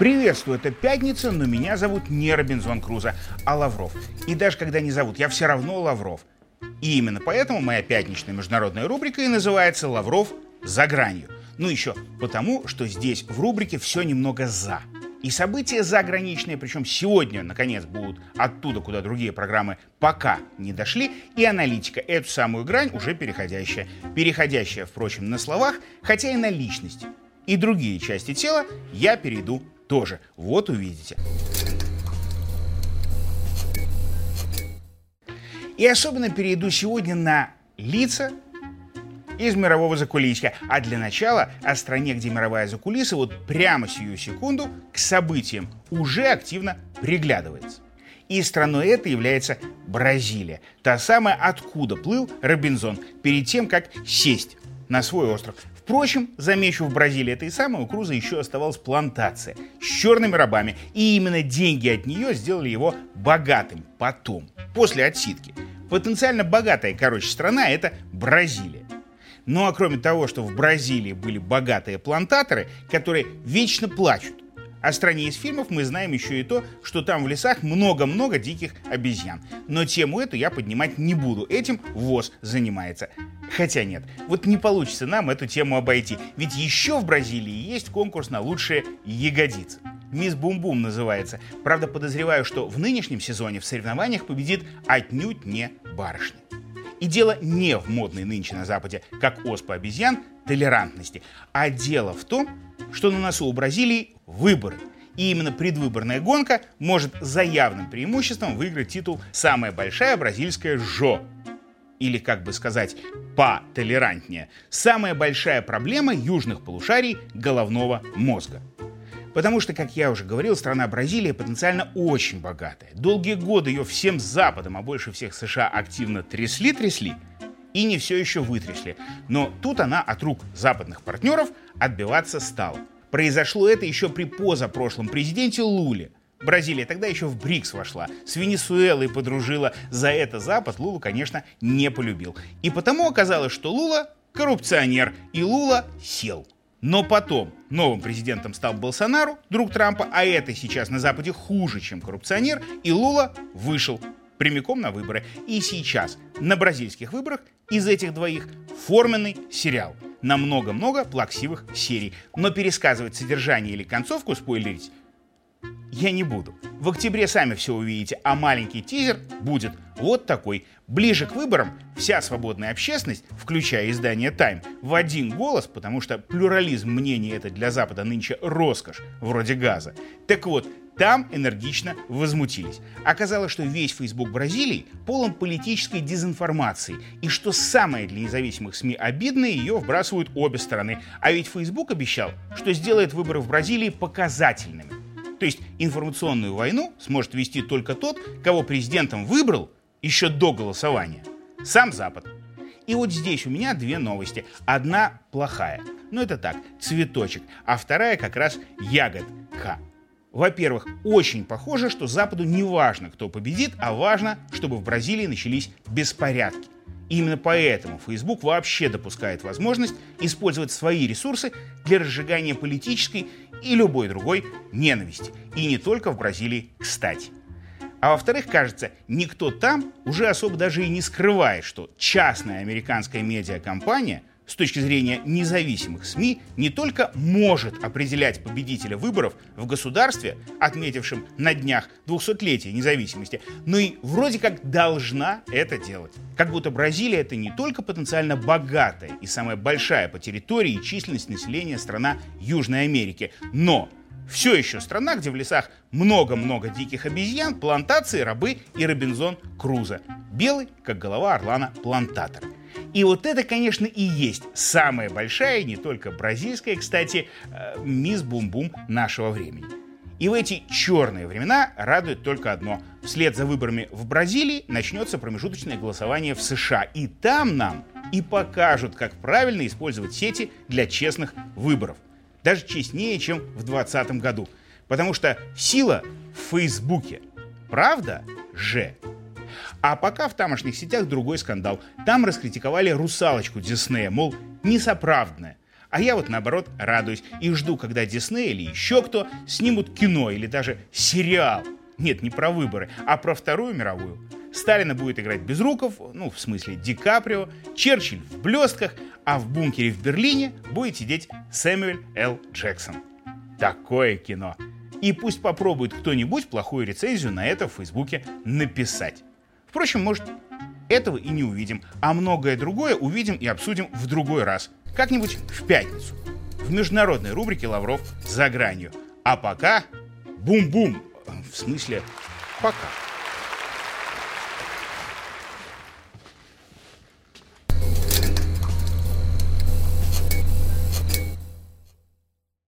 Приветствую, это пятница, но меня зовут не Робинзон Крузо, а Лавров. И даже когда не зовут, я все равно Лавров. И именно поэтому моя пятничная международная рубрика и называется «Лавров за гранью». Ну еще потому, что здесь в рубрике все немного «за». И события заграничные, причем сегодня, наконец, будут оттуда, куда другие программы пока не дошли, и аналитика, эту самую грань уже переходящая. Переходящая, впрочем, на словах, хотя и на личности. И другие части тела я перейду тоже. Вот увидите. И особенно перейду сегодня на лица из мирового закулисья. А для начала о стране, где мировая закулиса вот прямо сию секунду к событиям уже активно приглядывается. И страной это является Бразилия. Та самая, откуда плыл Робинзон перед тем, как сесть на свой остров. Впрочем, замечу, в Бразилии этой самой у Круза еще оставалась плантация с черными рабами, и именно деньги от нее сделали его богатым потом, после отсидки. Потенциально богатая, короче, страна – это Бразилия. Ну а кроме того, что в Бразилии были богатые плантаторы, которые вечно плачут, о стране из фильмов мы знаем еще и то, что там в лесах много-много диких обезьян. Но тему эту я поднимать не буду. Этим ВОЗ занимается. Хотя нет, вот не получится нам эту тему обойти. Ведь еще в Бразилии есть конкурс на лучшие ягодицы. Мисс Бум-Бум называется. Правда, подозреваю, что в нынешнем сезоне в соревнованиях победит отнюдь не барышня. И дело не в модной нынче на Западе, как оспа обезьян, толерантности, а дело в том, что на носу у Бразилии выборы. И именно предвыборная гонка может за явным преимуществом выиграть титул «Самая большая бразильская ЖО». Или, как бы сказать, по-толерантнее, самая большая проблема южных полушарий головного мозга. Потому что, как я уже говорил, страна Бразилия потенциально очень богатая. Долгие годы ее всем Западом, а больше всех США активно трясли-трясли, и не все еще вытрясли. Но тут она от рук западных партнеров отбиваться стала. Произошло это еще при позапрошлом президенте Луле. Бразилия тогда еще в БРИКС вошла, с Венесуэлой подружила. За это Запад Лулу, конечно, не полюбил. И потому оказалось, что Лула коррупционер, и Лула сел. Но потом новым президентом стал Болсонару, друг Трампа, а это сейчас на Западе хуже, чем коррупционер, и Лула вышел прямиком на выборы. И сейчас на бразильских выборах из этих двоих форменный сериал на много-много плаксивых серий. Но пересказывать содержание или концовку спойлерить я не буду. В октябре сами все увидите, а маленький тизер будет вот такой. Ближе к выборам вся свободная общественность, включая издание Time, в один голос, потому что плюрализм мнений это для Запада нынче роскошь, вроде газа. Так вот, там энергично возмутились. Оказалось, что весь Facebook Бразилии полон политической дезинформации. И что самое для независимых СМИ обидное, ее вбрасывают обе стороны. А ведь Facebook обещал, что сделает выборы в Бразилии показательными. То есть информационную войну сможет вести только тот, кого президентом выбрал еще до голосования. Сам Запад. И вот здесь у меня две новости. Одна плохая. Ну это так, цветочек. А вторая как раз ягодка. Во-первых, очень похоже, что Западу не важно, кто победит, а важно, чтобы в Бразилии начались беспорядки. Именно поэтому Facebook вообще допускает возможность использовать свои ресурсы для разжигания политической и любой другой ненависти. И не только в Бразилии, кстати. А во-вторых, кажется, никто там уже особо даже и не скрывает, что частная американская медиакомпания с точки зрения независимых СМИ не только может определять победителя выборов в государстве, отметившем на днях 200-летие независимости, но и вроде как должна это делать. Как будто Бразилия это не только потенциально богатая и самая большая по территории и численности населения страна Южной Америки, но все еще страна, где в лесах много-много диких обезьян, плантации, рабы и Робинзон Круза. Белый, как голова орлана, плантатор. И вот это, конечно, и есть самая большая, не только бразильская, кстати, э, мисс Бум-Бум нашего времени. И в эти черные времена радует только одно. Вслед за выборами в Бразилии начнется промежуточное голосование в США. И там нам и покажут, как правильно использовать сети для честных выборов. Даже честнее, чем в 2020 году. Потому что сила в Фейсбуке. Правда же? А пока в тамошних сетях другой скандал. Там раскритиковали русалочку Диснея, мол, несоправданная. А я вот наоборот радуюсь и жду, когда Дисней или еще кто снимут кино или даже сериал. Нет, не про выборы, а про Вторую мировую. Сталина будет играть Безруков, ну, в смысле Ди Каприо, Черчилль в блестках, а в бункере в Берлине будет сидеть Сэмюэль Л. Джексон. Такое кино. И пусть попробует кто-нибудь плохую рецензию на это в Фейсбуке написать. Впрочем, может, этого и не увидим, а многое другое увидим и обсудим в другой раз. Как-нибудь в пятницу. В международной рубрике «Лавров за гранью». А пока бум-бум. В смысле, пока.